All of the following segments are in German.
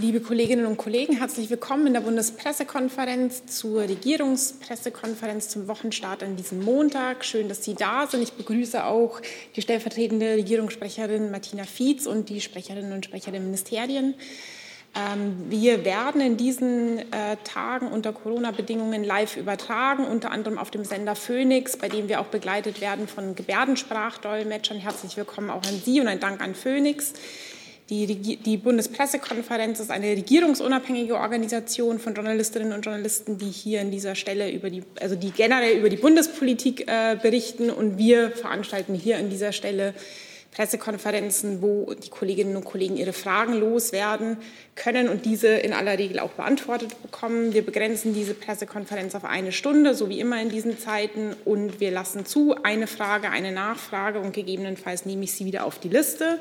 Liebe Kolleginnen und Kollegen, herzlich willkommen in der Bundespressekonferenz zur Regierungspressekonferenz zum Wochenstart an diesem Montag. Schön, dass Sie da sind. Ich begrüße auch die stellvertretende Regierungssprecherin Martina Fietz und die Sprecherinnen und Sprecher der Ministerien. Ähm, wir werden in diesen äh, Tagen unter Corona-Bedingungen live übertragen, unter anderem auf dem Sender Phoenix, bei dem wir auch begleitet werden von Gebärdensprachdolmetschern. Herzlich willkommen auch an Sie und ein Dank an Phoenix. Die, die, Bundespressekonferenz ist eine regierungsunabhängige Organisation von Journalistinnen und Journalisten, die hier an dieser Stelle über die, also die generell über die Bundespolitik äh, berichten. Und wir veranstalten hier an dieser Stelle Pressekonferenzen, wo die Kolleginnen und Kollegen ihre Fragen loswerden können und diese in aller Regel auch beantwortet bekommen. Wir begrenzen diese Pressekonferenz auf eine Stunde, so wie immer in diesen Zeiten. Und wir lassen zu eine Frage, eine Nachfrage und gegebenenfalls nehme ich sie wieder auf die Liste.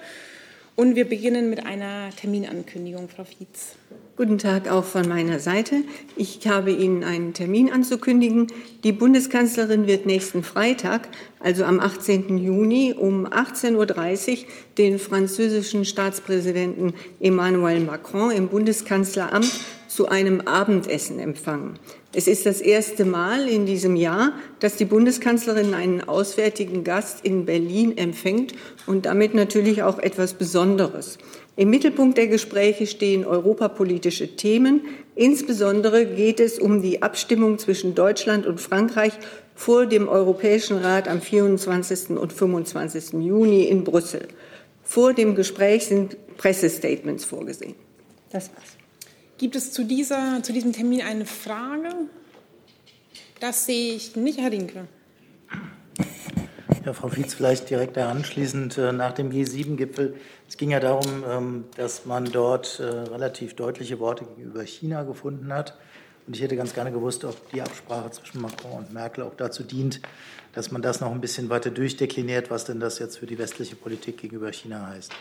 Und wir beginnen mit einer Terminankündigung, Frau Fietz. Guten Tag auch von meiner Seite. Ich habe Ihnen einen Termin anzukündigen. Die Bundeskanzlerin wird nächsten Freitag, also am 18. Juni um 18.30 Uhr, den französischen Staatspräsidenten Emmanuel Macron im Bundeskanzleramt zu einem Abendessen empfangen. Es ist das erste Mal in diesem Jahr, dass die Bundeskanzlerin einen auswärtigen Gast in Berlin empfängt und damit natürlich auch etwas Besonderes. Im Mittelpunkt der Gespräche stehen europapolitische Themen. Insbesondere geht es um die Abstimmung zwischen Deutschland und Frankreich vor dem Europäischen Rat am 24. und 25. Juni in Brüssel. Vor dem Gespräch sind Pressestatements vorgesehen. Das war's. Gibt es zu, dieser, zu diesem Termin eine Frage? Das sehe ich nicht, Herr Rinke. Ja, Frau Fietz, vielleicht direkt anschließend äh, nach dem G7-Gipfel. Es ging ja darum, ähm, dass man dort äh, relativ deutliche Worte gegenüber China gefunden hat. Und ich hätte ganz gerne gewusst, ob die Absprache zwischen Macron und Merkel auch dazu dient, dass man das noch ein bisschen weiter durchdekliniert, was denn das jetzt für die westliche Politik gegenüber China heißt.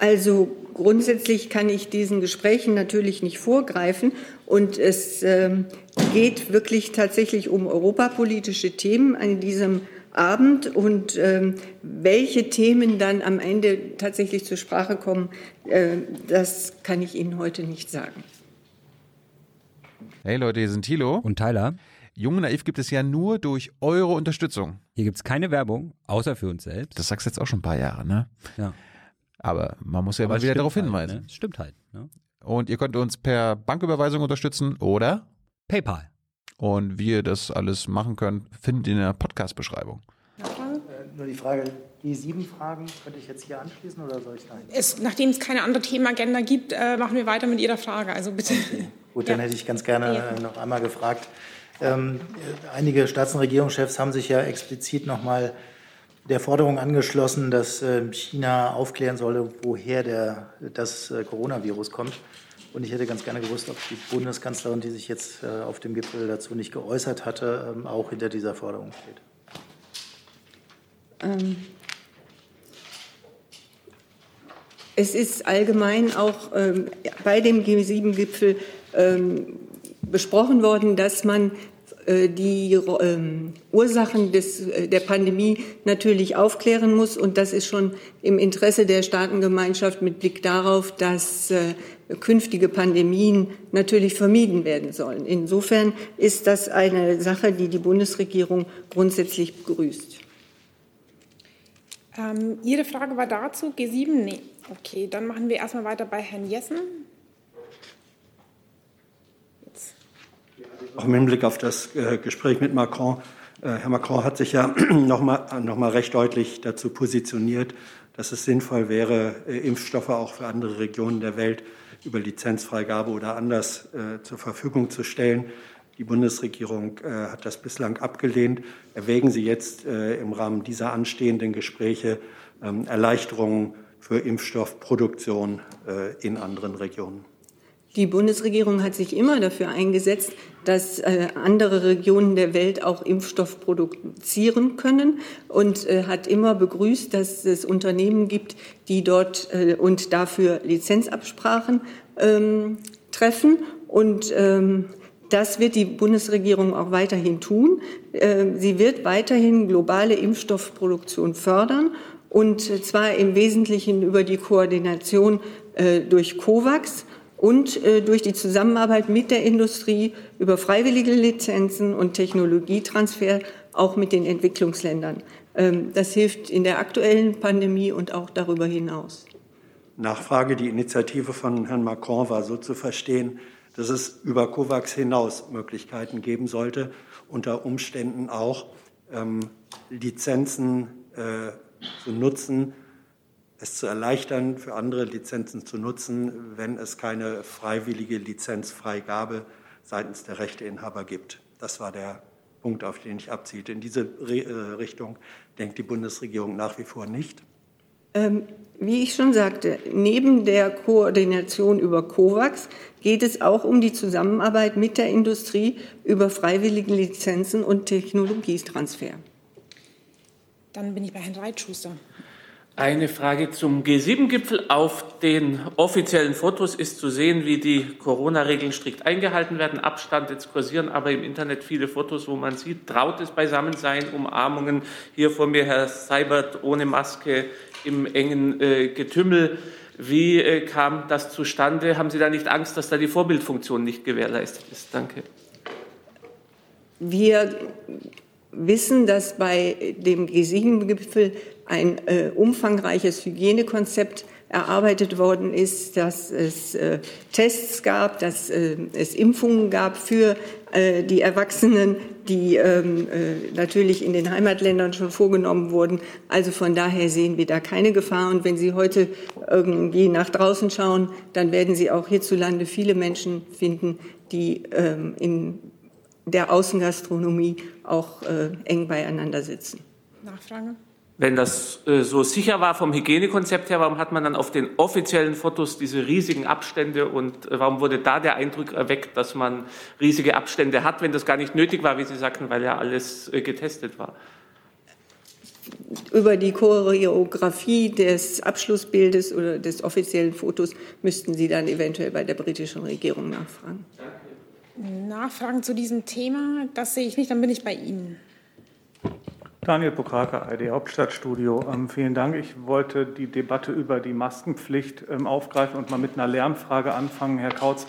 Also grundsätzlich kann ich diesen Gesprächen natürlich nicht vorgreifen. Und es ähm, geht wirklich tatsächlich um europapolitische Themen an diesem Abend. Und ähm, welche Themen dann am Ende tatsächlich zur Sprache kommen, äh, das kann ich Ihnen heute nicht sagen. Hey Leute, hier sind Thilo und Tyler. Jung und Naiv gibt es ja nur durch eure Unterstützung. Hier gibt es keine Werbung, außer für uns selbst. Das sagst du jetzt auch schon ein paar Jahre, ne? Ja. Aber man muss ja Aber mal wieder darauf hinweisen. Halt, ne? Stimmt halt. Ne? Und ihr könnt uns per Banküberweisung unterstützen oder PayPal. Und wie ihr das alles machen könnt, findet ihr in der Podcast-Beschreibung. Äh, nur die Frage, die sieben Fragen könnte ich jetzt hier anschließen oder soll ich da es, Nachdem es keine andere Themenagenda gibt, äh, machen wir weiter mit Ihrer Frage. Also bitte. Okay. Gut, dann ja. hätte ich ganz gerne ja. noch einmal gefragt. Ähm, einige Staats- und Regierungschefs haben sich ja explizit nochmal mal der Forderung angeschlossen, dass ähm, China aufklären solle, woher der, das äh, Coronavirus kommt. Und ich hätte ganz gerne gewusst, ob die Bundeskanzlerin, die sich jetzt äh, auf dem Gipfel dazu nicht geäußert hatte, ähm, auch hinter dieser Forderung steht. Ähm es ist allgemein auch ähm, bei dem G7-Gipfel ähm, besprochen worden, dass man äh, die ähm, Ursachen des, äh, der Pandemie natürlich aufklären muss. Und das ist schon im Interesse der Staatengemeinschaft mit Blick darauf, dass äh, künftige Pandemien natürlich vermieden werden sollen. Insofern ist das eine Sache, die die Bundesregierung grundsätzlich begrüßt. Ähm, Ihre Frage war dazu G7? Nee. Okay, dann machen wir erstmal weiter bei Herrn Jessen. Auch im Hinblick auf das äh, Gespräch mit Macron. Äh, Herr Macron hat sich ja noch mal, noch mal recht deutlich dazu positioniert, dass es sinnvoll wäre, äh, Impfstoffe auch für andere Regionen der Welt über Lizenzfreigabe oder anders zur Verfügung zu stellen. Die Bundesregierung hat das bislang abgelehnt. Erwägen Sie jetzt im Rahmen dieser anstehenden Gespräche ähm, Erleichterungen für Impfstoffproduktion in anderen Regionen? Die Bundesregierung hat sich immer dafür eingesetzt, dass äh, andere Regionen der Welt auch Impfstoff produzieren können und äh, hat immer begrüßt, dass es Unternehmen gibt, die dort äh, und dafür Lizenzabsprachen ähm, treffen. Und ähm, das wird die Bundesregierung auch weiterhin tun. Äh, sie wird weiterhin globale Impfstoffproduktion fördern und zwar im Wesentlichen über die Koordination durch COVAX und äh, durch die Zusammenarbeit mit der Industrie über freiwillige Lizenzen und Technologietransfer auch mit den Entwicklungsländern. Ähm, das hilft in der aktuellen Pandemie und auch darüber hinaus. Nachfrage. Die Initiative von Herrn Macron war so zu verstehen, dass es über COVAX hinaus Möglichkeiten geben sollte, unter Umständen auch ähm, Lizenzen äh, zu nutzen, es zu erleichtern, für andere Lizenzen zu nutzen, wenn es keine freiwillige Lizenzfreigabe seitens der Rechteinhaber gibt. Das war der Punkt, auf den ich abzielte. In diese äh, Richtung denkt die Bundesregierung nach wie vor nicht. Ähm, wie ich schon sagte, neben der Koordination über COVAX geht es auch um die Zusammenarbeit mit der Industrie über freiwillige Lizenzen und Technologietransfer. Dann bin ich bei Herrn Reitschuster. Eine Frage zum G7-Gipfel. Auf den offiziellen Fotos ist zu sehen, wie die Corona-Regeln strikt eingehalten werden. Abstand, jetzt kursieren aber im Internet viele Fotos, wo man sieht, trautes Beisammensein, Umarmungen. Hier vor mir Herr Seibert ohne Maske im engen äh, Getümmel. Wie äh, kam das zustande? Haben Sie da nicht Angst, dass da die Vorbildfunktion nicht gewährleistet ist? Danke. Wir wissen, dass bei dem G7-Gipfel ein äh, umfangreiches Hygienekonzept erarbeitet worden ist, dass es äh, Tests gab, dass äh, es Impfungen gab für äh, die Erwachsenen, die ähm, äh, natürlich in den Heimatländern schon vorgenommen wurden. Also von daher sehen wir da keine Gefahr. Und wenn Sie heute irgendwie nach draußen schauen, dann werden Sie auch hierzulande viele Menschen finden, die ähm, in der Außengastronomie auch äh, eng beieinander sitzen. Nachfrage? Wenn das äh, so sicher war vom Hygienekonzept her, warum hat man dann auf den offiziellen Fotos diese riesigen Abstände und äh, warum wurde da der Eindruck erweckt, dass man riesige Abstände hat, wenn das gar nicht nötig war, wie Sie sagten, weil ja alles äh, getestet war? Über die Choreografie des Abschlussbildes oder des offiziellen Fotos müssten Sie dann eventuell bei der britischen Regierung nachfragen. Nachfragen zu diesem Thema, das sehe ich nicht, dann bin ich bei Ihnen. Daniel Pokrake, ID Hauptstadtstudio. Ähm, vielen Dank. Ich wollte die Debatte über die Maskenpflicht ähm, aufgreifen und mal mit einer Lernfrage anfangen, Herr Kautz.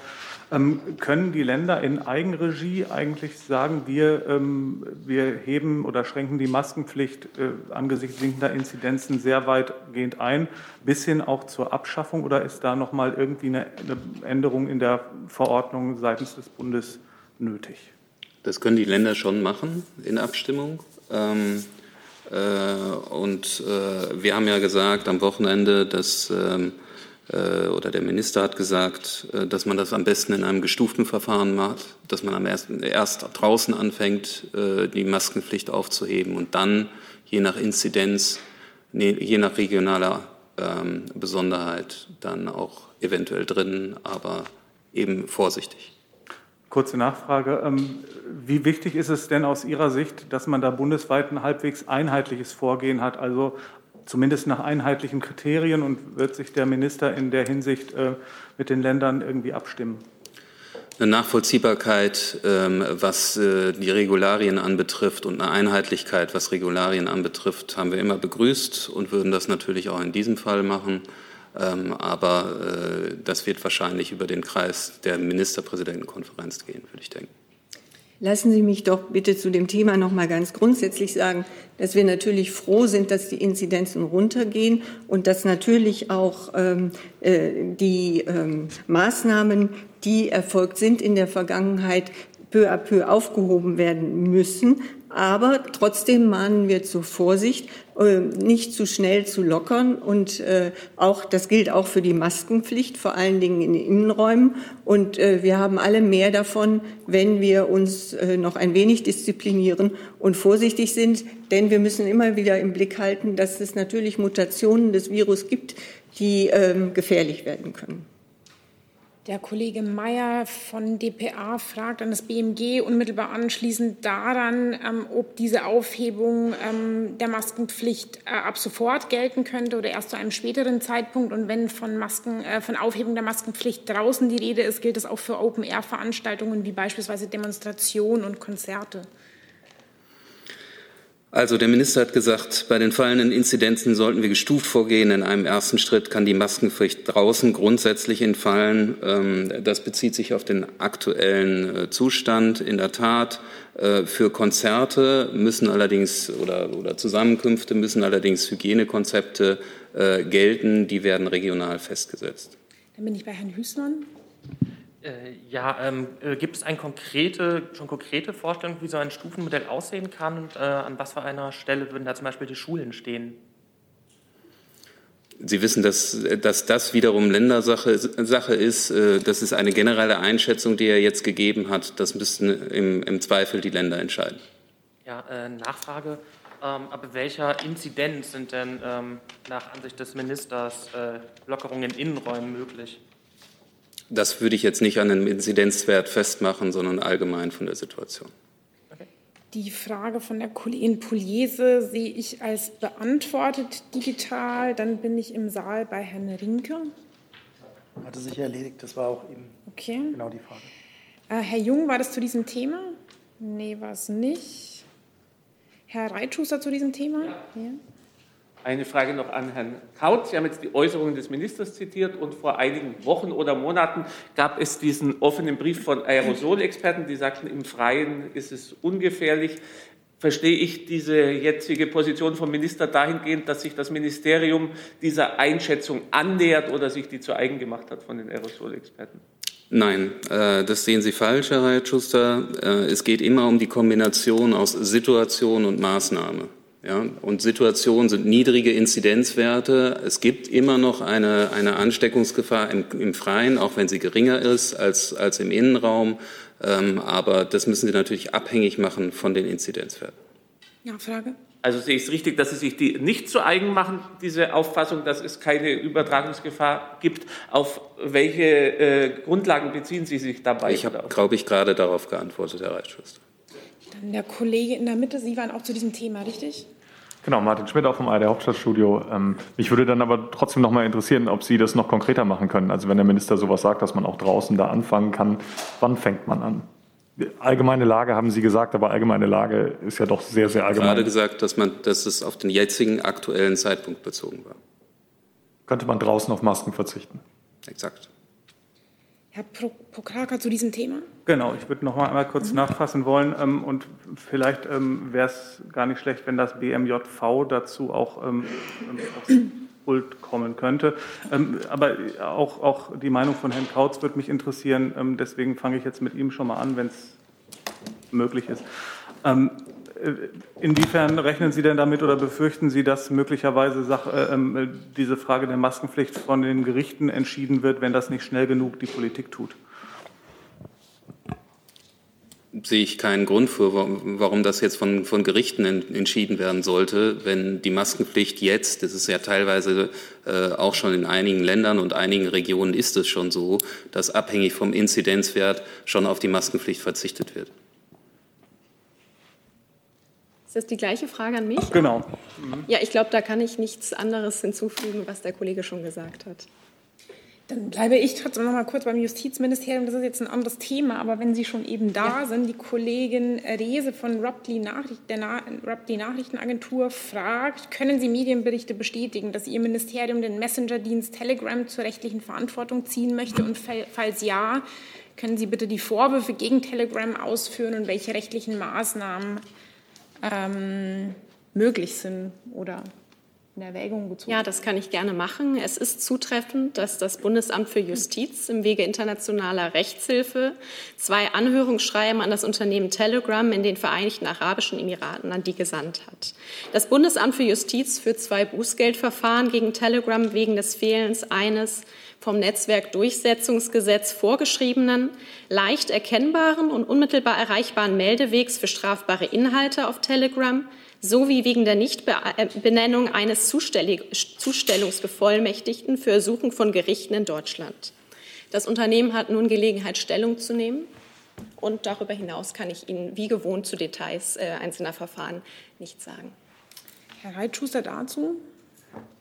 Ähm, können die Länder in Eigenregie eigentlich sagen, wir, ähm, wir heben oder schränken die Maskenpflicht äh, angesichts sinkender Inzidenzen sehr weitgehend ein, bis hin auch zur Abschaffung? Oder ist da noch mal irgendwie eine, eine Änderung in der Verordnung seitens des Bundes nötig? Das können die Länder schon machen in Abstimmung. Ähm, äh, und äh, wir haben ja gesagt am Wochenende, dass ähm, äh, oder der Minister hat gesagt, äh, dass man das am besten in einem gestuften Verfahren macht, dass man am ersten, erst draußen anfängt, äh, die Maskenpflicht aufzuheben und dann je nach Inzidenz, je nach regionaler ähm, Besonderheit dann auch eventuell drinnen, aber eben vorsichtig. Kurze Nachfrage. Ähm, wie wichtig ist es denn aus Ihrer Sicht, dass man da bundesweit ein halbwegs einheitliches Vorgehen hat, also zumindest nach einheitlichen Kriterien und wird sich der Minister in der Hinsicht äh, mit den Ländern irgendwie abstimmen? Eine Nachvollziehbarkeit, ähm, was äh, die Regularien anbetrifft und eine Einheitlichkeit, was Regularien anbetrifft, haben wir immer begrüßt und würden das natürlich auch in diesem Fall machen. Ähm, aber äh, das wird wahrscheinlich über den Kreis der Ministerpräsidentenkonferenz gehen, würde ich denken. Lassen Sie mich doch bitte zu dem Thema noch mal ganz grundsätzlich sagen, dass wir natürlich froh sind, dass die Inzidenzen runtergehen und dass natürlich auch ähm, äh, die ähm, Maßnahmen, die erfolgt sind in der Vergangenheit, peu à peu aufgehoben werden müssen. Aber trotzdem mahnen wir zur Vorsicht, äh, nicht zu schnell zu lockern. Und äh, auch, das gilt auch für die Maskenpflicht, vor allen Dingen in den Innenräumen. Und äh, wir haben alle mehr davon, wenn wir uns noch ein wenig disziplinieren und vorsichtig sind. Denn wir müssen immer wieder im Blick halten, dass es natürlich Mutationen des Virus gibt, die ähm, gefährlich werden können. Der Kollege Mayer von dpa fragt an das BMG unmittelbar anschließend daran, ähm, ob diese Aufhebung ähm, der Maskenpflicht äh, ab sofort gelten könnte oder erst zu einem späteren Zeitpunkt. Und wenn von, Masken, äh, von Aufhebung der Maskenpflicht draußen die Rede ist, gilt das auch für Open-Air-Veranstaltungen wie beispielsweise Demonstrationen und Konzerte. Also der Minister hat gesagt, bei den fallenden Inzidenzen sollten wir gestuft vorgehen. In einem ersten Schritt kann die Maskenpflicht draußen grundsätzlich entfallen. Ähm, das bezieht sich auf den aktuellen äh, Zustand. In der Tat, äh, für Konzerte müssen allerdings oder, oder Zusammenkünfte müssen allerdings Hygienekonzepte äh, gelten. Die werden regional festgesetzt. Dann bin ich bei Herrn Hüßmann. Äh, ja, ähm, äh, gibt es ein konkrete, schon konkrete Vorstellung, wie so ein Stufenmodell aussehen kann und äh, an was für einer Stelle würden da zum Beispiel die Schulen stehen? Sie wissen, dass, dass das wiederum Ländersache Sache ist. Äh, das ist eine generelle Einschätzung, die er jetzt gegeben hat. Das müssten im, im Zweifel die Länder entscheiden. Ja, äh, Nachfrage. Ähm, aber welcher Inzidenz sind denn ähm, nach Ansicht des Ministers äh, Lockerungen in Innenräumen möglich? Das würde ich jetzt nicht an einem Inzidenzwert festmachen, sondern allgemein von der Situation. Die Frage von der Kollegin Pugliese sehe ich als beantwortet digital. Dann bin ich im Saal bei Herrn Rinke. Hatte sich erledigt, das war auch eben okay. genau die Frage. Äh, Herr Jung, war das zu diesem Thema? Nee, war es nicht. Herr Reitschuster zu diesem Thema? Ja. ja. Eine Frage noch an Herrn Kaut. Sie haben jetzt die Äußerungen des Ministers zitiert und vor einigen Wochen oder Monaten gab es diesen offenen Brief von Aerosolexperten, die sagten, im Freien ist es ungefährlich. Verstehe ich diese jetzige Position vom Minister dahingehend, dass sich das Ministerium dieser Einschätzung annähert oder sich die zu eigen gemacht hat von den Aerosolexperten? Nein, äh, das sehen Sie falsch, Herr Reitschuster. Äh, es geht immer um die Kombination aus Situation und Maßnahme. Ja, und Situationen sind niedrige Inzidenzwerte. Es gibt immer noch eine, eine Ansteckungsgefahr im, im Freien, auch wenn sie geringer ist als, als im Innenraum. Ähm, aber das müssen Sie natürlich abhängig machen von den Inzidenzwerten. Ja, Frage. Also sehe ich es richtig, dass Sie sich die nicht zu eigen machen, diese Auffassung, dass es keine Übertragungsgefahr gibt. Auf welche äh, Grundlagen beziehen Sie sich dabei? Ich habe, glaube ich, gerade darauf geantwortet, Herr Reitschuster. Der Kollege in der Mitte, Sie waren auch zu diesem Thema, richtig? Genau, Martin Schmidt auch vom ARD Hauptstadtstudio. Ähm, mich würde dann aber trotzdem noch mal interessieren, ob Sie das noch konkreter machen können. Also wenn der Minister sowas sagt, dass man auch draußen da anfangen kann, wann fängt man an? Allgemeine Lage haben Sie gesagt, aber allgemeine Lage ist ja doch sehr, sehr allgemein. Ich habe gerade gesagt, dass, man, dass es auf den jetzigen aktuellen Zeitpunkt bezogen war. Könnte man draußen auf Masken verzichten? Exakt. Herr Pokraka zu diesem Thema? Genau, ich würde noch mal einmal kurz mhm. nachfassen wollen ähm, und vielleicht ähm, wäre es gar nicht schlecht, wenn das BMJV dazu auch ähm, aufs Pult kommen könnte. Ähm, aber auch, auch die Meinung von Herrn Kautz würde mich interessieren, ähm, deswegen fange ich jetzt mit ihm schon mal an, wenn es möglich ist. Ähm, äh, inwiefern rechnen Sie denn damit oder befürchten Sie, dass möglicherweise äh, äh, diese Frage der Maskenpflicht von den Gerichten entschieden wird, wenn das nicht schnell genug die Politik tut? Sehe ich keinen Grund für, warum das jetzt von, von Gerichten entschieden werden sollte, wenn die Maskenpflicht jetzt, das ist ja teilweise äh, auch schon in einigen Ländern und einigen Regionen ist es schon so, dass abhängig vom Inzidenzwert schon auf die Maskenpflicht verzichtet wird. Ist das die gleiche Frage an mich? Genau. Mhm. Ja, ich glaube, da kann ich nichts anderes hinzufügen, was der Kollege schon gesagt hat. Dann bleibe ich trotzdem noch mal kurz beim Justizministerium. Das ist jetzt ein anderes Thema, aber wenn Sie schon eben da ja. sind, die Kollegin Rehse von Robly Nachricht, der Na Robly Nachrichtenagentur fragt, können Sie Medienberichte bestätigen, dass Ihr Ministerium den Messenger-Dienst Telegram zur rechtlichen Verantwortung ziehen möchte? Und falls ja, können Sie bitte die Vorwürfe gegen Telegram ausführen und welche rechtlichen Maßnahmen ähm, möglich sind oder in Erwägung gezogen? Ja, das kann ich gerne machen. Es ist zutreffend, dass das Bundesamt für Justiz im Wege internationaler Rechtshilfe zwei Anhörungsschreiben an das Unternehmen Telegram in den Vereinigten Arabischen Emiraten an die gesandt hat. Das Bundesamt für Justiz führt zwei Bußgeldverfahren gegen Telegram wegen des Fehlens eines vom Netzwerkdurchsetzungsgesetz vorgeschriebenen, leicht erkennbaren und unmittelbar erreichbaren Meldewegs für strafbare Inhalte auf Telegram sowie wegen der Nichtbenennung eines Zustellungsbevollmächtigten für Ersuchen von Gerichten in Deutschland. Das Unternehmen hat nun Gelegenheit, Stellung zu nehmen. Und darüber hinaus kann ich Ihnen wie gewohnt zu Details äh, einzelner Verfahren nichts sagen. Herr Reitschuster dazu?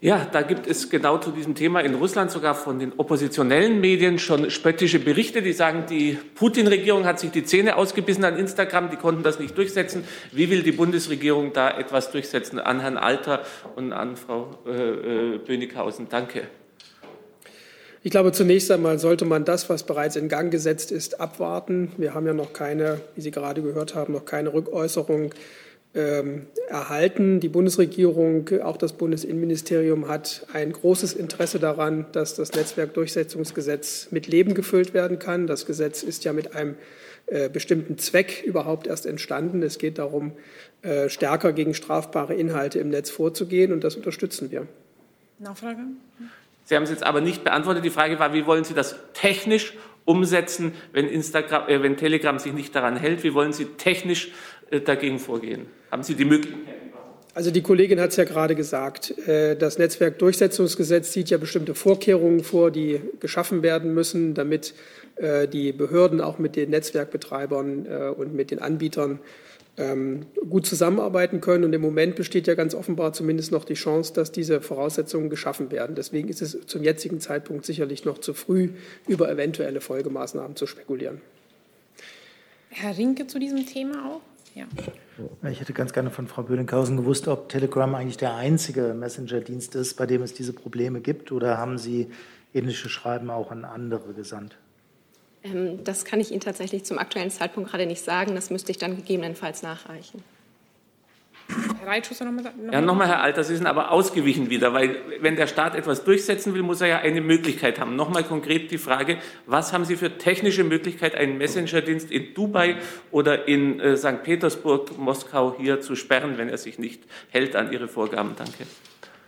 Ja, da gibt es genau zu diesem Thema in Russland sogar von den oppositionellen Medien schon spöttische Berichte, die sagen, die Putin-Regierung hat sich die Zähne ausgebissen an Instagram, die konnten das nicht durchsetzen. Wie will die Bundesregierung da etwas durchsetzen? An Herrn Alter und an Frau äh, äh Bönighausen. Danke. Ich glaube, zunächst einmal sollte man das, was bereits in Gang gesetzt ist, abwarten. Wir haben ja noch keine, wie Sie gerade gehört haben, noch keine Rückäußerung erhalten. Die Bundesregierung, auch das Bundesinnenministerium hat ein großes Interesse daran, dass das Netzwerkdurchsetzungsgesetz mit Leben gefüllt werden kann. Das Gesetz ist ja mit einem äh, bestimmten Zweck überhaupt erst entstanden. Es geht darum, äh, stärker gegen strafbare Inhalte im Netz vorzugehen, und das unterstützen wir. Nachfrage? Sie haben es jetzt aber nicht beantwortet. Die Frage war, wie wollen Sie das technisch umsetzen, wenn, Instagram, äh, wenn Telegram sich nicht daran hält? Wie wollen Sie technisch äh, dagegen vorgehen? Haben Sie die Möglichkeit? Also die Kollegin hat es ja gerade gesagt. Äh, das Netzwerkdurchsetzungsgesetz sieht ja bestimmte Vorkehrungen vor, die geschaffen werden müssen, damit äh, die Behörden auch mit den Netzwerkbetreibern und mit den Anbietern ähm, gut zusammenarbeiten können. Und im Moment besteht ja ganz offenbar zumindest noch die Chance, dass diese Voraussetzungen geschaffen werden. Deswegen ist es zum jetzigen Zeitpunkt sicherlich noch zu früh, über eventuelle Folgemaßnahmen zu spekulieren. Herr Rinke zu diesem Thema auch? Ja. Ich hätte ganz gerne von Frau Böhlenkhausen gewusst, ob Telegram eigentlich der einzige Messenger-Dienst ist, bei dem es diese Probleme gibt, oder haben Sie ähnliche Schreiben auch an andere gesandt? Ähm, das kann ich Ihnen tatsächlich zum aktuellen Zeitpunkt gerade nicht sagen. Das müsste ich dann gegebenenfalls nachreichen. Herr Reitschuster nochmal noch Ja, nochmal, Herr Alter, Sie sind aber ausgewichen wieder, weil wenn der Staat etwas durchsetzen will, muss er ja eine Möglichkeit haben. Nochmal konkret die Frage, was haben Sie für technische Möglichkeit, einen Messenger-Dienst in Dubai oder in äh, St. Petersburg, Moskau hier zu sperren, wenn er sich nicht hält an Ihre Vorgaben? Danke.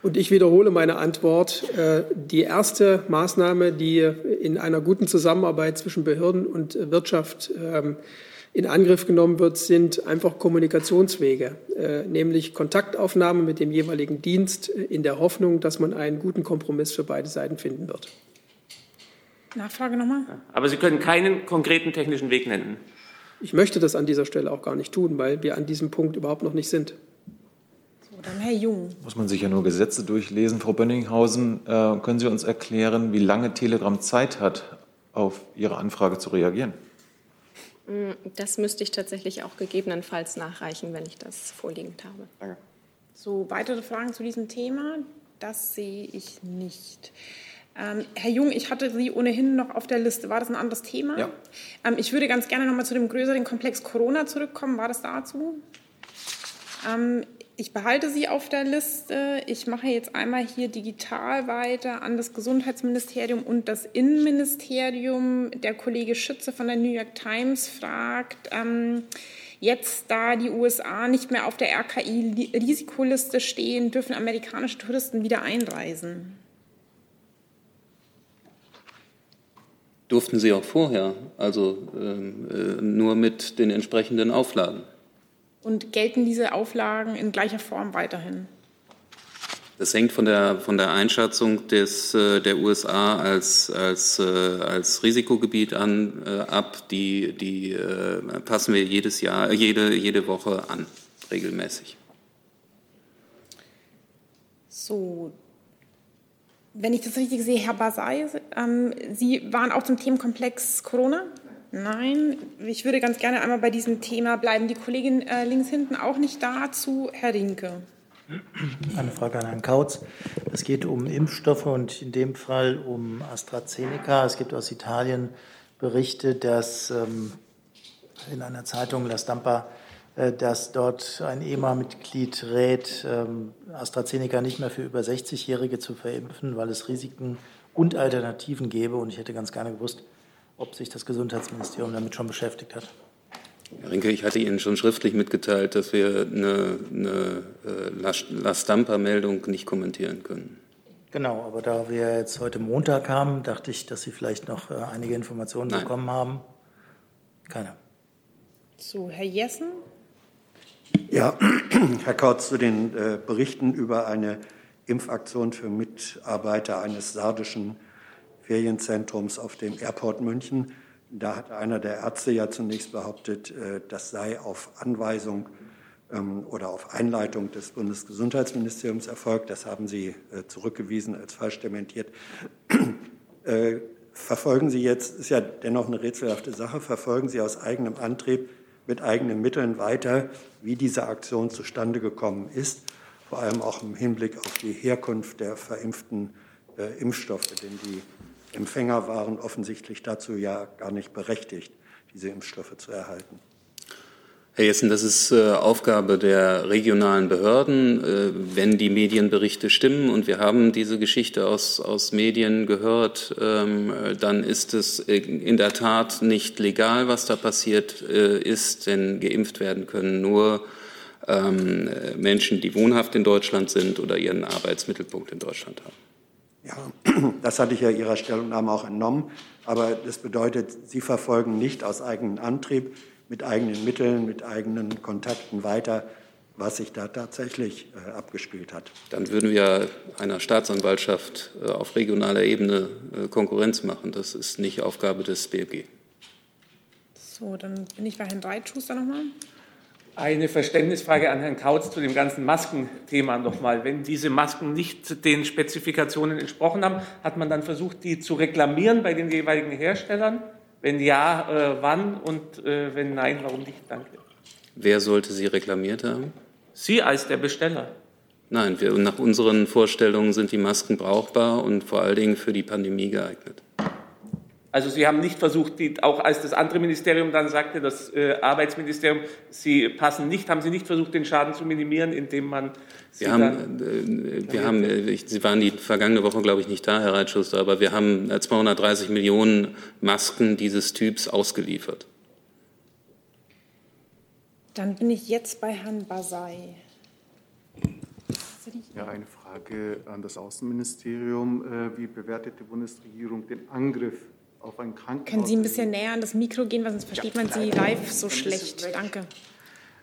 Und ich wiederhole meine Antwort. Äh, die erste Maßnahme, die in einer guten Zusammenarbeit zwischen Behörden und Wirtschaft ähm, in Angriff genommen wird, sind einfach Kommunikationswege, äh, nämlich Kontaktaufnahme mit dem jeweiligen Dienst in der Hoffnung, dass man einen guten Kompromiss für beide Seiten finden wird. Nachfrage nochmal. Aber Sie können keinen konkreten technischen Weg nennen. Ich möchte das an dieser Stelle auch gar nicht tun, weil wir an diesem Punkt überhaupt noch nicht sind. So, dann Herr Jung. Muss man sich ja nur Gesetze durchlesen. Frau Bönninghausen, äh, können Sie uns erklären, wie lange Telegram Zeit hat, auf Ihre Anfrage zu reagieren? Mm, das müsste ich tatsächlich auch gegebenenfalls nachreichen, wenn ich das vorliegend habe. Danke. So, weitere Fragen zu diesem Thema? Das sehe ich nicht. Ähm, Herr Jung, ich hatte Sie ohnehin noch auf der Liste. War das ein anderes Thema? Ja. Ähm, ich würde ganz gerne noch mal zu dem größeren Komplex Corona zurückkommen. War das dazu? Ähm, ich behalte sie auf der Liste. Ich mache jetzt einmal hier digital weiter an das Gesundheitsministerium und das Innenministerium. Der Kollege Schütze von der New York Times fragt, ähm, jetzt da die USA nicht mehr auf der RKI-Risikoliste stehen, dürfen amerikanische Touristen wieder einreisen? Durften sie auch vorher, also ähm, äh, nur mit den entsprechenden Auflagen. Und gelten diese Auflagen in gleicher Form weiterhin? Das hängt von der, von der Einschätzung des, äh, der USA als, als, äh, als Risikogebiet an, äh, ab. Die, die passen wir jedes Jahr, jede, jede Woche an, regelmäßig. So, wenn ich das richtig sehe, Herr Basay, ähm, Sie waren auch zum Themenkomplex Corona Nein, ich würde ganz gerne einmal bei diesem Thema bleiben. Die Kollegin äh, links hinten auch nicht dazu. Herr Rinke. Eine Frage an Herrn Kautz. Es geht um Impfstoffe und in dem Fall um AstraZeneca. Es gibt aus Italien Berichte, dass ähm, in einer Zeitung La Stampa, äh, dass dort ein EMA-Mitglied rät, ähm, AstraZeneca nicht mehr für über 60-Jährige zu verimpfen, weil es Risiken und Alternativen gäbe. Und ich hätte ganz gerne gewusst, ob sich das Gesundheitsministerium damit schon beschäftigt hat. Herr Rinke, ich hatte Ihnen schon schriftlich mitgeteilt, dass wir eine, eine äh, La Stampa-Meldung nicht kommentieren können. Genau, aber da wir jetzt heute Montag haben, dachte ich, dass Sie vielleicht noch äh, einige Informationen Nein. bekommen haben. Keine. So, Herr Jessen. Ja, Herr Kautz, zu den äh, Berichten über eine Impfaktion für Mitarbeiter eines sardischen Ferienzentrums auf dem Airport München. Da hat einer der Ärzte ja zunächst behauptet, äh, das sei auf Anweisung ähm, oder auf Einleitung des Bundesgesundheitsministeriums erfolgt. Das haben Sie äh, zurückgewiesen, als falsch dementiert. Äh, verfolgen Sie jetzt, ist ja dennoch eine rätselhafte Sache, verfolgen Sie aus eigenem Antrieb mit eigenen Mitteln weiter, wie diese Aktion zustande gekommen ist, vor allem auch im Hinblick auf die Herkunft der verimpften äh, Impfstoffe, denn die Empfänger waren offensichtlich dazu ja gar nicht berechtigt, diese Impfstoffe zu erhalten. Herr Jessen, das ist äh, Aufgabe der regionalen Behörden, äh, wenn die Medienberichte stimmen. Und wir haben diese Geschichte aus, aus Medien gehört. Ähm, dann ist es in der Tat nicht legal, was da passiert äh, ist, denn geimpft werden können nur ähm, Menschen, die wohnhaft in Deutschland sind oder ihren Arbeitsmittelpunkt in Deutschland haben. Ja, das hatte ich ja Ihrer Stellungnahme auch entnommen. Aber das bedeutet, Sie verfolgen nicht aus eigenem Antrieb mit eigenen Mitteln, mit eigenen Kontakten weiter, was sich da tatsächlich äh, abgespielt hat. Dann würden wir einer Staatsanwaltschaft äh, auf regionaler Ebene äh, Konkurrenz machen. Das ist nicht Aufgabe des BFG. So, dann bin ich bei Herrn Breitschuster nochmal. Eine Verständnisfrage an Herrn Kautz zu dem ganzen Maskenthema nochmal. Wenn diese Masken nicht den Spezifikationen entsprochen haben, hat man dann versucht, die zu reklamieren bei den jeweiligen Herstellern? Wenn ja, äh, wann und äh, wenn nein, warum nicht? Danke. Wer sollte sie reklamiert haben? Sie als der Besteller. Nein, wir, nach unseren Vorstellungen sind die Masken brauchbar und vor allen Dingen für die Pandemie geeignet. Also Sie haben nicht versucht, die, auch als das andere Ministerium dann sagte, das äh, Arbeitsministerium, Sie passen nicht, haben Sie nicht versucht, den Schaden zu minimieren, indem man Sie wir haben, äh, wir haben äh, ich, Sie waren die vergangene Woche, glaube ich, nicht da, Herr Reitschuster, aber wir haben 230 äh, Millionen Masken dieses Typs ausgeliefert. Dann bin ich jetzt bei Herrn Basay. Ja, eine Frage an das Außenministerium. Wie bewertet die Bundesregierung den Angriff auf ein Krankenhaus. Können Sie ein bisschen näher an das Mikro gehen, weil sonst versteht man Sie live so schlecht. Danke.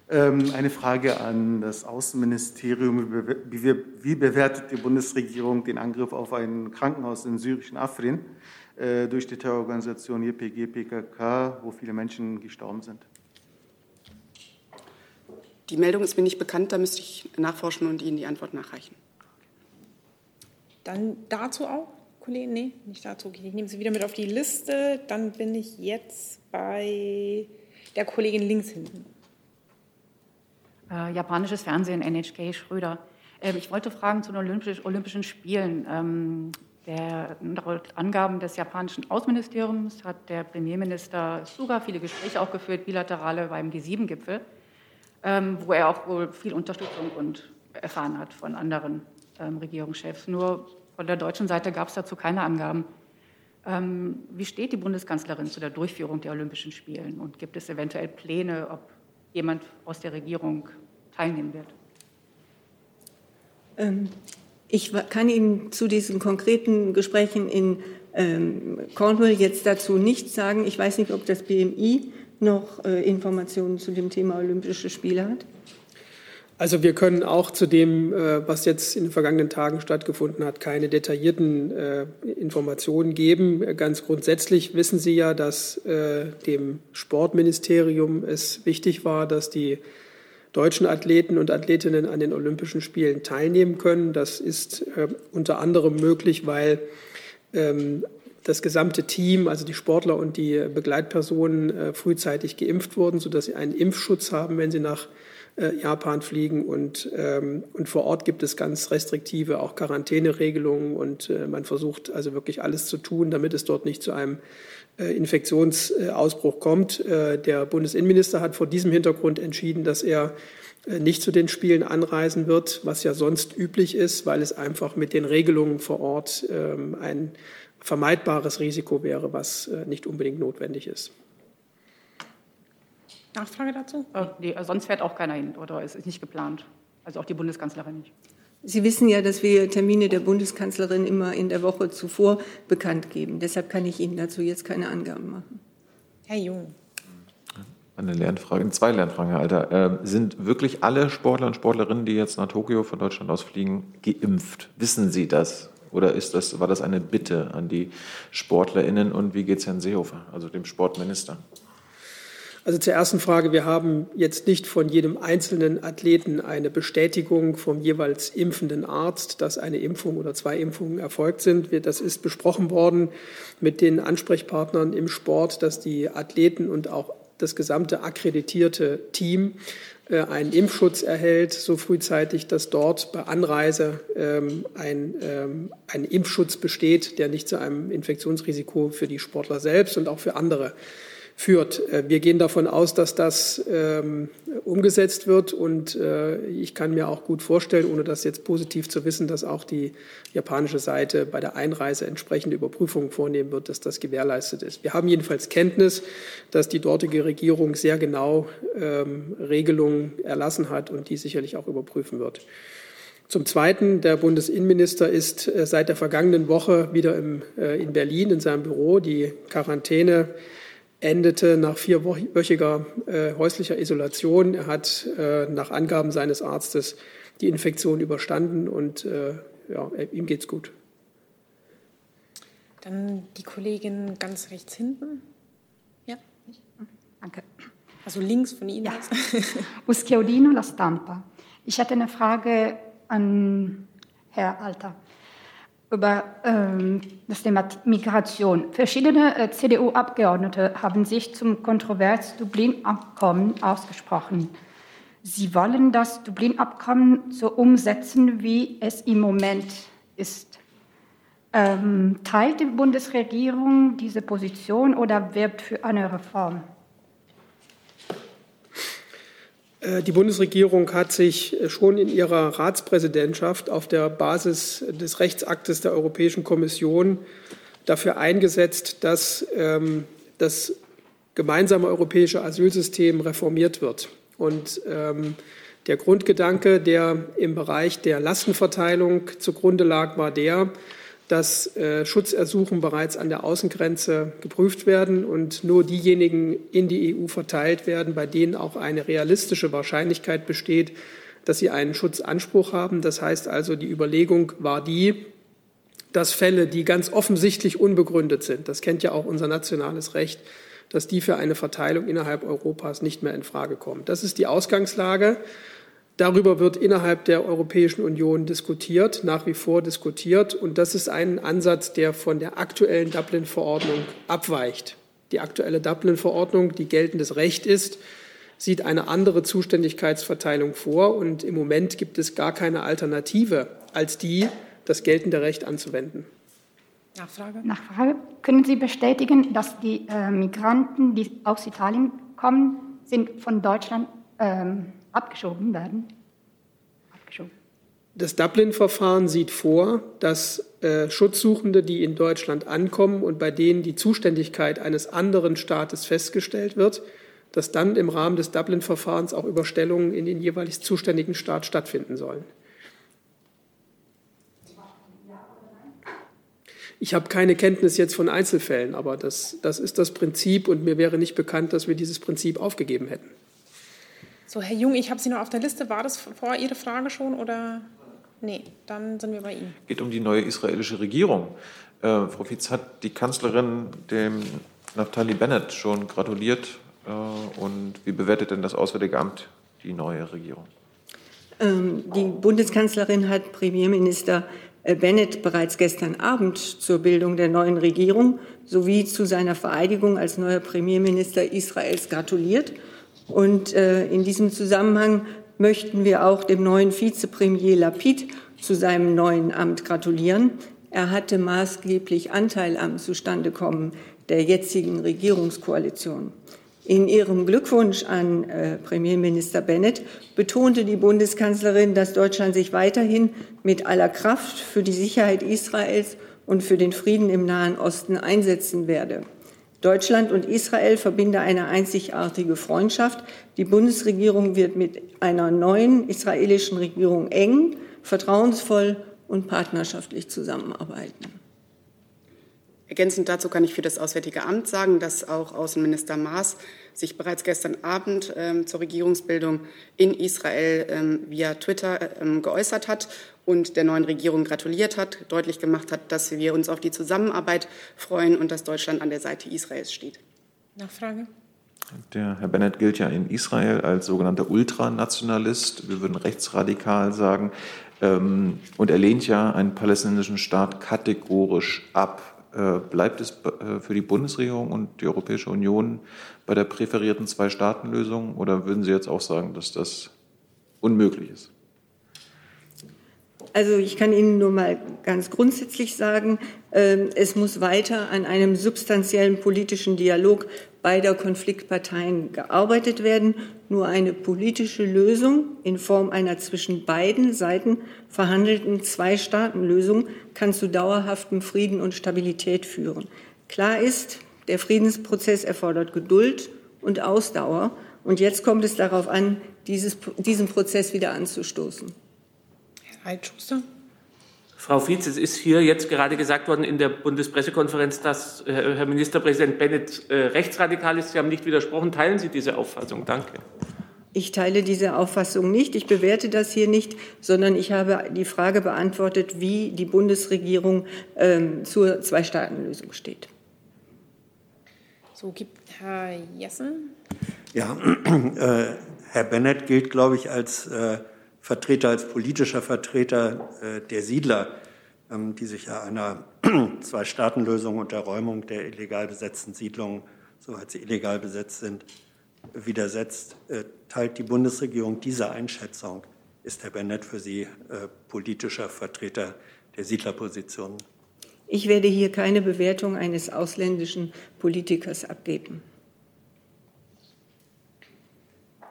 Ähm, eine Frage an das Außenministerium. Wie bewertet die Bundesregierung den Angriff auf ein Krankenhaus im syrischen Afrin äh, durch die Terrororganisation YPG, PKK, wo viele Menschen gestorben sind? Die Meldung ist mir nicht bekannt, da müsste ich nachforschen und Ihnen die Antwort nachreichen. Dann dazu auch? Kollegen? Nee, nicht dazu. Ich nehme sie wieder mit auf die Liste. Dann bin ich jetzt bei der Kollegin links hinten. Äh, japanisches Fernsehen, NHK Schröder. Äh, ich wollte fragen zu den Olympisch, Olympischen Spielen. Ähm, der, Angaben des japanischen Außenministeriums hat der Premierminister Suga viele Gespräche auch geführt, bilaterale beim G7-Gipfel, ähm, wo er auch wohl viel Unterstützung und erfahren hat von anderen ähm, Regierungschefs. Nur von der deutschen Seite gab es dazu keine Angaben. Ähm, wie steht die Bundeskanzlerin zu der Durchführung der Olympischen Spielen und gibt es eventuell Pläne, ob jemand aus der Regierung teilnehmen wird? Ähm, ich kann Ihnen zu diesen konkreten Gesprächen in ähm, Cornwall jetzt dazu nichts sagen. Ich weiß nicht, ob das BMI noch äh, Informationen zu dem Thema Olympische Spiele hat. Also wir können auch zu dem, äh, was jetzt in den vergangenen Tagen stattgefunden hat, keine detaillierten äh, Informationen geben. Ganz grundsätzlich wissen Sie ja, dass äh, dem Sportministerium es wichtig war, dass die deutschen Athleten und Athletinnen an den Olympischen Spielen teilnehmen können. Das ist unter anderem möglich, weil ähm, das gesamte Team, also die Sportler und die Begleitpersonen, frühzeitig geimpft wurden, sodass sie einen Impfschutz haben, wenn sie nach äh, Japan fliegen und, ähm, und vor Ort gibt es ganz restriktive auch Quarantäneregelungen und äh, man versucht also wirklich alles zu tun, damit es dort nicht zu einem äh, Infektionsausbruch kommt. Äh, der Bundesinnenminister hat vor diesem Hintergrund entschieden, dass er äh, nicht zu den Spielen anreisen wird, was ja sonst üblich ist, weil es einfach mit den Regelungen vor Ort ähm, ein vermeidbares Risiko wäre, was äh, nicht unbedingt notwendig ist. Nachfrage dazu? Äh, nee, sonst fährt auch keiner hin oder es ist nicht geplant. Also auch die Bundeskanzlerin nicht. Sie wissen ja, dass wir Termine der Bundeskanzlerin immer in der Woche zuvor bekannt geben. Deshalb kann ich Ihnen dazu jetzt keine Angaben machen. Herr Jung. Eine Lernfrage, zwei Lernfragen, Herr Alter. Äh, sind wirklich alle Sportler und Sportlerinnen, die jetzt nach Tokio von Deutschland aus fliegen, geimpft? Wissen Sie das? Oder ist das, war das eine Bitte an die SportlerInnen? Und wie geht es Herrn Seehofer, also dem Sportminister? Also zur ersten Frage. Wir haben jetzt nicht von jedem einzelnen Athleten eine Bestätigung vom jeweils impfenden Arzt, dass eine Impfung oder zwei Impfungen erfolgt sind. Das ist besprochen worden mit den Ansprechpartnern im Sport, dass die Athleten und auch das gesamte akkreditierte Team äh, einen Impfschutz erhält, so frühzeitig, dass dort bei Anreise ähm, ein, ähm, ein Impfschutz besteht, der nicht zu einem Infektionsrisiko für die Sportler selbst und auch für andere führt. Äh, wir gehen davon aus, dass das ähm, umgesetzt wird und äh, ich kann mir auch gut vorstellen, ohne das jetzt positiv zu wissen, dass auch die japanische Seite bei der Einreise entsprechende Überprüfungen vornehmen wird, dass das gewährleistet ist. Wir haben jedenfalls Kenntnis, dass die dortige Regierung sehr genau ähm, Regelungen erlassen hat und die sicherlich auch überprüfen wird. Zum Zweiten, der Bundesinnenminister ist äh, seit der vergangenen Woche wieder im, äh, in Berlin in seinem Büro. Die Quarantäne endete nach vierwöchiger äh, häuslicher Isolation. Er hat äh, nach Angaben seines Arztes die Infektion überstanden und äh, ja, ihm geht's gut. Dann die Kollegin ganz rechts hinten. Ja. Danke. Also links von Ihnen. Ja. Uschiodino La Stampa. Ich hatte eine Frage an Herr Alter über ähm, das Thema Migration. Verschiedene äh, CDU-Abgeordnete haben sich zum kontrovers Dublin-Abkommen ausgesprochen. Sie wollen das Dublin-Abkommen so umsetzen, wie es im Moment ist. Ähm, teilt die Bundesregierung diese Position oder wirbt für eine Reform? Äh, die Bundesregierung hat sich äh, schon in ihrer Ratspräsidentschaft auf der Basis des Rechtsaktes der Europäischen Kommission dafür eingesetzt, dass ähm, das gemeinsame europäische Asylsystem reformiert wird. Und ähm, der Grundgedanke, der im Bereich der Lastenverteilung zugrunde lag, war der, dass äh, Schutzersuchen bereits an der Außengrenze geprüft werden und nur diejenigen in die EU verteilt werden, bei denen auch eine realistische Wahrscheinlichkeit besteht, dass sie einen Schutzanspruch haben. Das heißt also, die Überlegung war die, dass Fälle, die ganz offensichtlich unbegründet sind, das kennt ja auch unser nationales Recht, dass die für eine Verteilung innerhalb Europas nicht mehr in Frage kommen. Das ist die Ausgangslage. Darüber wird innerhalb der Europäischen Union diskutiert, nach wie vor diskutiert. Und das ist ein Ansatz, der von der aktuellen Dublin-Verordnung abweicht. Die aktuelle Dublin-Verordnung, die geltendes Recht ist, sieht eine andere Zuständigkeitsverteilung vor. Und im Moment gibt es gar keine Alternative als die, das geltende Recht anzuwenden. Nachfrage? Nachfrage. Können Sie bestätigen, dass die äh, Migranten, die aus Italien kommen, sind von Deutschland ähm, abgeschoben werden? Abgeschoben. Das Dublin-Verfahren sieht vor, dass äh, Schutzsuchende, die in Deutschland ankommen und bei denen die Zuständigkeit eines anderen Staates festgestellt wird, dass dann im Rahmen des Dublin-Verfahrens auch Überstellungen in den jeweils zuständigen Staat stattfinden sollen. Ich habe keine Kenntnis jetzt von Einzelfällen, aber das, das ist das Prinzip und mir wäre nicht bekannt, dass wir dieses Prinzip aufgegeben hätten. So, Herr Jung, ich habe Sie noch auf der Liste. War das vor Ihre Frage schon oder? Nee, dann sind wir bei Ihnen. Es geht um die neue israelische Regierung. Äh, Frau Fietz hat die Kanzlerin dem Naftali Bennett schon gratuliert. Äh, und wie bewertet denn das Auswärtige Amt die neue Regierung? Ähm, die Bundeskanzlerin hat Premierminister äh, Bennett bereits gestern Abend zur Bildung der neuen Regierung sowie zu seiner Vereidigung als neuer Premierminister Israels gratuliert und äh, in diesem Zusammenhang möchten wir auch dem neuen Vizepremier Lapid zu seinem neuen Amt gratulieren. Er hatte maßgeblich Anteil am Zustandekommen der jetzigen Regierungskoalition. In ihrem Glückwunsch an äh, Premierminister Bennett betonte die Bundeskanzlerin, dass Deutschland sich weiterhin mit aller Kraft für die Sicherheit Israels und für den Frieden im Nahen Osten einsetzen werde. Deutschland und Israel verbinden eine einzigartige Freundschaft. Die Bundesregierung wird mit einer neuen israelischen Regierung eng, vertrauensvoll und partnerschaftlich zusammenarbeiten. Ergänzend dazu kann ich für das Auswärtige Amt sagen, dass auch Außenminister Maas sich bereits gestern Abend ähm, zur Regierungsbildung in Israel ähm, via Twitter ähm, geäußert hat und der neuen Regierung gratuliert hat, deutlich gemacht hat, dass wir uns auf die Zusammenarbeit freuen und dass Deutschland an der Seite Israels steht. Nachfrage? Der Herr Bennett gilt ja in Israel als sogenannter Ultranationalist, wir würden rechtsradikal sagen, ähm, und er lehnt ja einen palästinensischen Staat kategorisch ab. Äh, bleibt es äh, für die Bundesregierung und die Europäische Union bei der präferierten Zwei-Staaten-Lösung oder würden Sie jetzt auch sagen, dass das unmöglich ist? Also ich kann Ihnen nur mal ganz grundsätzlich sagen, ähm, es muss weiter an einem substanziellen politischen Dialog beider Konfliktparteien gearbeitet werden. Nur eine politische Lösung in Form einer zwischen beiden Seiten verhandelten Zwei-Staaten-Lösung kann zu dauerhaftem Frieden und Stabilität führen. Klar ist, der Friedensprozess erfordert Geduld und Ausdauer. Und jetzt kommt es darauf an, dieses, diesen Prozess wieder anzustoßen. Herr Reitschuster. Frau Fietz, es ist hier jetzt gerade gesagt worden in der Bundespressekonferenz, dass Herr Ministerpräsident Bennett äh, rechtsradikal ist. Sie haben nicht widersprochen. Teilen Sie diese Auffassung? Danke. Ich teile diese Auffassung nicht. Ich bewerte das hier nicht, sondern ich habe die Frage beantwortet, wie die Bundesregierung ähm, zur Zwei-Staaten-Lösung steht. So gibt Herr Jessen. Ja, äh, Herr Bennett gilt, glaube ich, als äh, Vertreter, als politischer Vertreter äh, der Siedler, ähm, die sich ja einer Zwei-Staaten-Lösung und der Räumung der illegal besetzten Siedlungen, soweit sie illegal besetzt sind, widersetzt. Äh, teilt die Bundesregierung diese Einschätzung? Ist Herr Bennett für Sie äh, politischer Vertreter der Siedlerpositionen? Ich werde hier keine Bewertung eines ausländischen Politikers abgeben.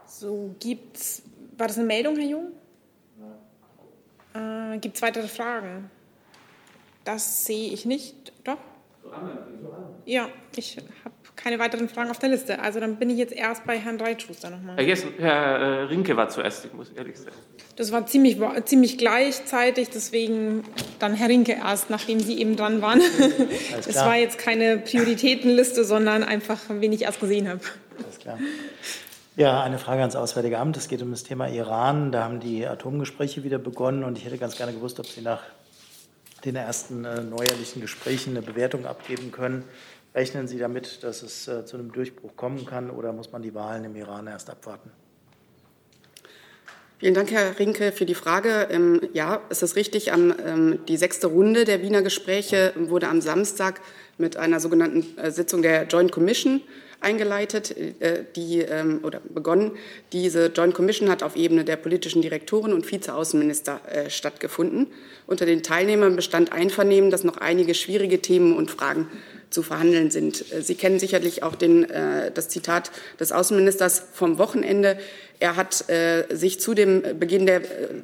So gibt's. War das eine Meldung, Herr Jung? Äh, Gibt es weitere Fragen? Das sehe ich nicht. Doch? Ja, ich habe keine weiteren Fragen auf der Liste. Also dann bin ich jetzt erst bei Herrn Reitschuster nochmal. Herr, Jessen, Herr äh, Rinke war zuerst, ich muss ehrlich sein. Das war ziemlich, ziemlich gleichzeitig, deswegen dann Herr Rinke erst, nachdem Sie eben dran waren. Das war jetzt keine Prioritätenliste, sondern einfach, wen ich erst gesehen habe. Alles klar. Ja, eine Frage ans Auswärtige Amt. Es geht um das Thema Iran. Da haben die Atomgespräche wieder begonnen und ich hätte ganz gerne gewusst, ob Sie nach den ersten äh, neuerlichen Gesprächen eine Bewertung abgeben können. Rechnen Sie damit, dass es äh, zu einem Durchbruch kommen kann oder muss man die Wahlen im Iran erst abwarten? Vielen Dank, Herr Rinke, für die Frage. Ähm, ja, es ist richtig, am, ähm, die sechste Runde der Wiener Gespräche wurde am Samstag mit einer sogenannten äh, Sitzung der Joint Commission eingeleitet, äh, die ähm, oder begonnen. Diese Joint Commission hat auf Ebene der politischen Direktoren und Vizeaußenminister äh, stattgefunden. Unter den Teilnehmern bestand Einvernehmen, dass noch einige schwierige Themen und Fragen zu verhandeln sind. Äh, Sie kennen sicherlich auch den, das Zitat des Außenministers vom Wochenende. Er hat äh, sich zu dem Beginn der,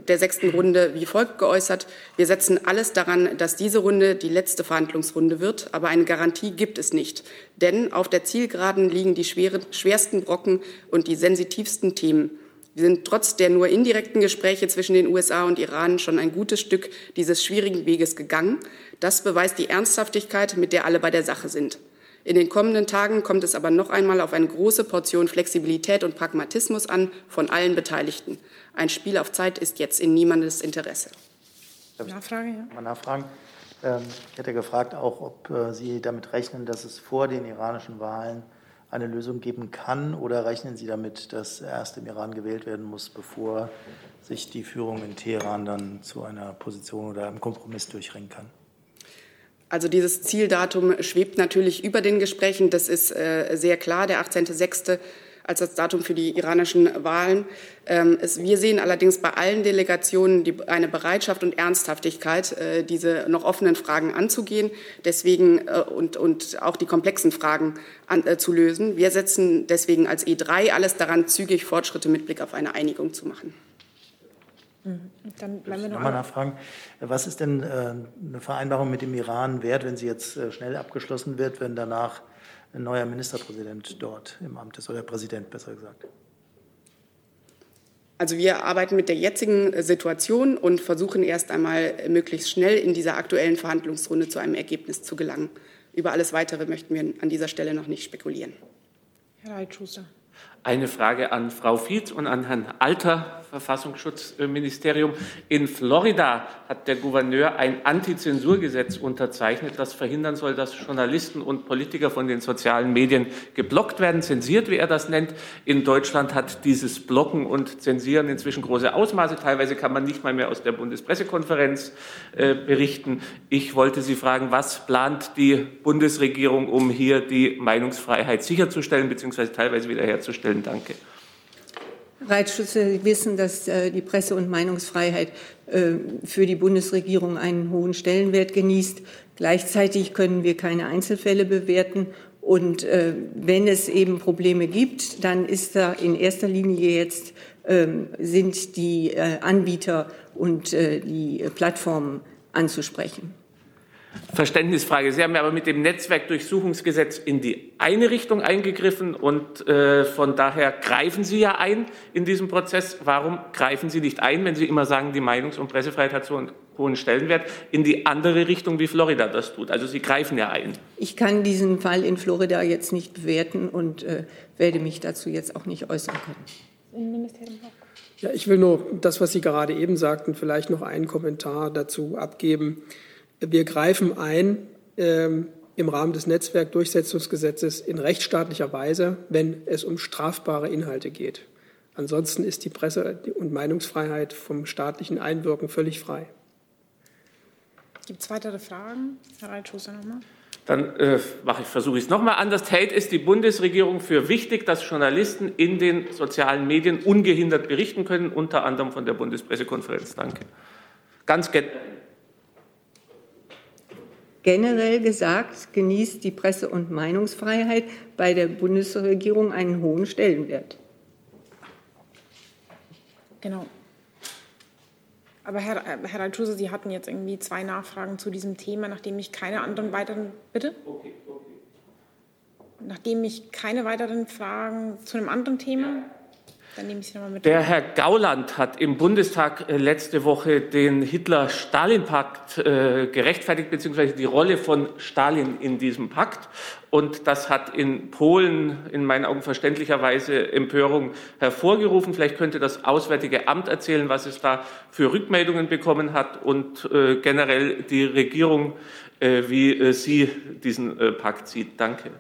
der sechsten Runde wie folgt geäußert. Wir setzen alles daran, dass diese Runde die letzte Verhandlungsrunde wird. Aber eine Garantie gibt es nicht. Denn auf der Zielgeraden liegen die schwere, schwersten Brocken und die sensitivsten Themen. Wir sind trotz der nur indirekten Gespräche zwischen den USA und Iran schon ein gutes Stück dieses schwierigen Weges gegangen. Das beweist die Ernsthaftigkeit, mit der alle bei der Sache sind. In den kommenden Tagen kommt es aber noch einmal auf eine große Portion Flexibilität und Pragmatismus an von allen Beteiligten. Ein Spiel auf Zeit ist jetzt in niemandes Interesse. Nachfrage, ja. Mal nachfragen. Ähm, ich hätte gefragt auch, ob äh, Sie damit rechnen, dass es vor den iranischen Wahlen eine Lösung geben kann oder rechnen Sie damit, dass erst im Iran gewählt werden muss, bevor sich die Führung in Teheran dann zu einer Position oder einem Kompromiss durchringen kann? Also dieses Zieldatum schwebt natürlich über den Gesprächen. Das ist äh, sehr klar, der 18.06. als das Datum für die iranischen Wahlen. Ähm, wir sehen allerdings bei allen Delegationen eine Bereitschaft und Ernsthaftigkeit, äh, diese noch offenen Fragen anzugehen, deswegen äh, und, und auch die komplexen Fragen an, äh, zu lösen. Wir setzen deswegen als E3 alles daran, zügig Fortschritte mit Blick auf eine Einigung zu machen. Mhm. Dann bleiben wir noch mal nachfragen. Was ist denn eine Vereinbarung mit dem Iran wert, wenn sie jetzt schnell abgeschlossen wird, wenn danach ein neuer Ministerpräsident dort im Amt ist oder Präsident, besser gesagt? Also wir arbeiten mit der jetzigen Situation und versuchen erst einmal möglichst schnell in dieser aktuellen Verhandlungsrunde zu einem Ergebnis zu gelangen. Über alles Weitere möchten wir an dieser Stelle noch nicht spekulieren. Herr Reitschuster. Eine Frage an Frau Fietz und an Herrn Alter Verfassungsschutzministerium. In Florida hat der Gouverneur ein Antizensurgesetz unterzeichnet, das verhindern soll, dass Journalisten und Politiker von den sozialen Medien geblockt werden, zensiert, wie er das nennt. In Deutschland hat dieses Blocken und Zensieren inzwischen große Ausmaße. Teilweise kann man nicht mal mehr aus der Bundespressekonferenz äh, berichten. Ich wollte Sie fragen, was plant die Bundesregierung, um hier die Meinungsfreiheit sicherzustellen bzw. teilweise wiederherzustellen? Danke. Reitschütze wissen, dass äh, die Presse- und Meinungsfreiheit äh, für die Bundesregierung einen hohen Stellenwert genießt. Gleichzeitig können wir keine Einzelfälle bewerten. Und äh, wenn es eben Probleme gibt, dann ist da in erster Linie jetzt ähm, sind die äh, Anbieter und äh, die Plattformen anzusprechen. Verständnisfrage. Sie haben aber mit dem Netzwerkdurchsuchungsgesetz in die eine Richtung eingegriffen und äh, von daher greifen Sie ja ein in diesem Prozess. Warum greifen Sie nicht ein, wenn Sie immer sagen, die Meinungs- und Pressefreiheit hat so einen hohen Stellenwert, in die andere Richtung, wie Florida das tut? Also Sie greifen ja ein. Ich kann diesen Fall in Florida jetzt nicht bewerten und äh, werde mich dazu jetzt auch nicht äußern können. Ja, ich will nur das, was Sie gerade eben sagten, vielleicht noch einen Kommentar dazu abgeben. Wir greifen ein ähm, im Rahmen des Netzwerkdurchsetzungsgesetzes in rechtsstaatlicher Weise, wenn es um strafbare Inhalte geht. Ansonsten ist die Presse- und Meinungsfreiheit vom staatlichen Einwirken völlig frei. Gibt es weitere Fragen? Herr Reitschuster nochmal. Dann äh, ich, versuche ich es nochmal anders. Hält es die Bundesregierung für wichtig, dass Journalisten in den sozialen Medien ungehindert berichten können, unter anderem von der Bundespressekonferenz? Danke. Ganz generell. Generell gesagt genießt die Presse- und Meinungsfreiheit bei der Bundesregierung einen hohen Stellenwert. Genau. Aber Herr, Herr Altschuse, Sie hatten jetzt irgendwie zwei Nachfragen zu diesem Thema, nachdem ich keine anderen weiteren. Bitte? Okay, okay. Nachdem ich keine weiteren Fragen zu einem anderen Thema. Dann nehme ich Sie nochmal mit. Der Herr Gauland hat im Bundestag äh, letzte Woche den Hitler-Stalin-Pakt äh, gerechtfertigt, beziehungsweise die Rolle von Stalin in diesem Pakt. Und das hat in Polen in meinen Augen verständlicherweise Empörung hervorgerufen. Vielleicht könnte das Auswärtige Amt erzählen, was es da für Rückmeldungen bekommen hat und äh, generell die Regierung, äh, wie äh, sie diesen äh, Pakt sieht. Danke.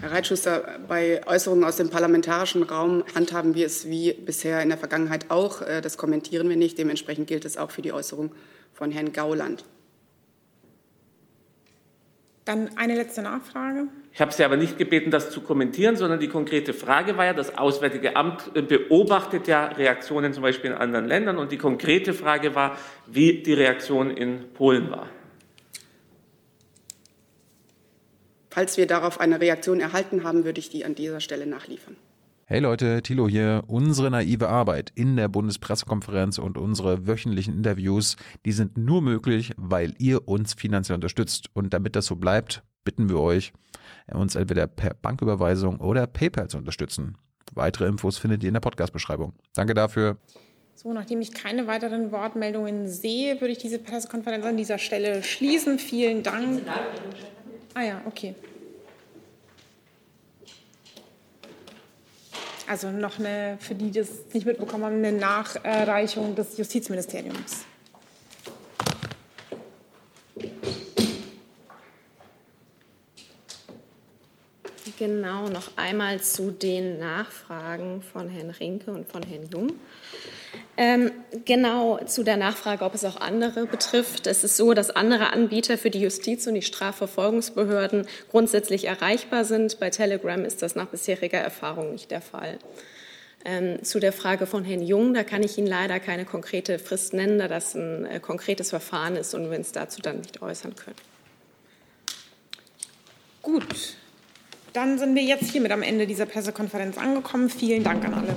Herr Reitschuster, bei Äußerungen aus dem parlamentarischen Raum handhaben wir es wie bisher in der Vergangenheit auch. Äh, das kommentieren wir nicht. Dementsprechend gilt es auch für die Äußerung von Herrn Gauland. Dann eine letzte Nachfrage. Ich habe Sie aber nicht gebeten, das zu kommentieren, sondern die konkrete Frage war ja, das Auswärtige Amt beobachtet ja Reaktionen zum Beispiel in anderen Ländern und die konkrete Frage war, wie die Reaktion in Polen war. Falls wir darauf eine Reaktion erhalten haben, würde ich die an dieser Stelle nachliefern. Hey Leute, Thilo hier. Unsere naive Arbeit in der Bundespressekonferenz und unsere wöchentlichen Interviews, die sind nur möglich, weil ihr uns finanziell unterstützt. Und damit das so bleibt, bitten wir euch, uns entweder per Banküberweisung oder PayPal zu unterstützen. Weitere Infos findet ihr in der Podcast-Beschreibung. Danke dafür. So, nachdem ich keine weiteren Wortmeldungen sehe, würde ich diese Pressekonferenz an dieser Stelle schließen. Vielen Dank. Ah ja, okay. Also noch eine, für die, die das nicht mitbekommen haben, eine Nachreichung des Justizministeriums. Genau, noch einmal zu den Nachfragen von Herrn Rinke und von Herrn Jung. Ähm, genau zu der Nachfrage, ob es auch andere betrifft. Es ist so, dass andere Anbieter für die Justiz und die Strafverfolgungsbehörden grundsätzlich erreichbar sind. Bei Telegram ist das nach bisheriger Erfahrung nicht der Fall. Ähm, zu der Frage von Herrn Jung, da kann ich Ihnen leider keine konkrete Frist nennen, da das ein äh, konkretes Verfahren ist und wir uns dazu dann nicht äußern können. Gut, dann sind wir jetzt hiermit am Ende dieser Pressekonferenz angekommen. Vielen Dank an alle.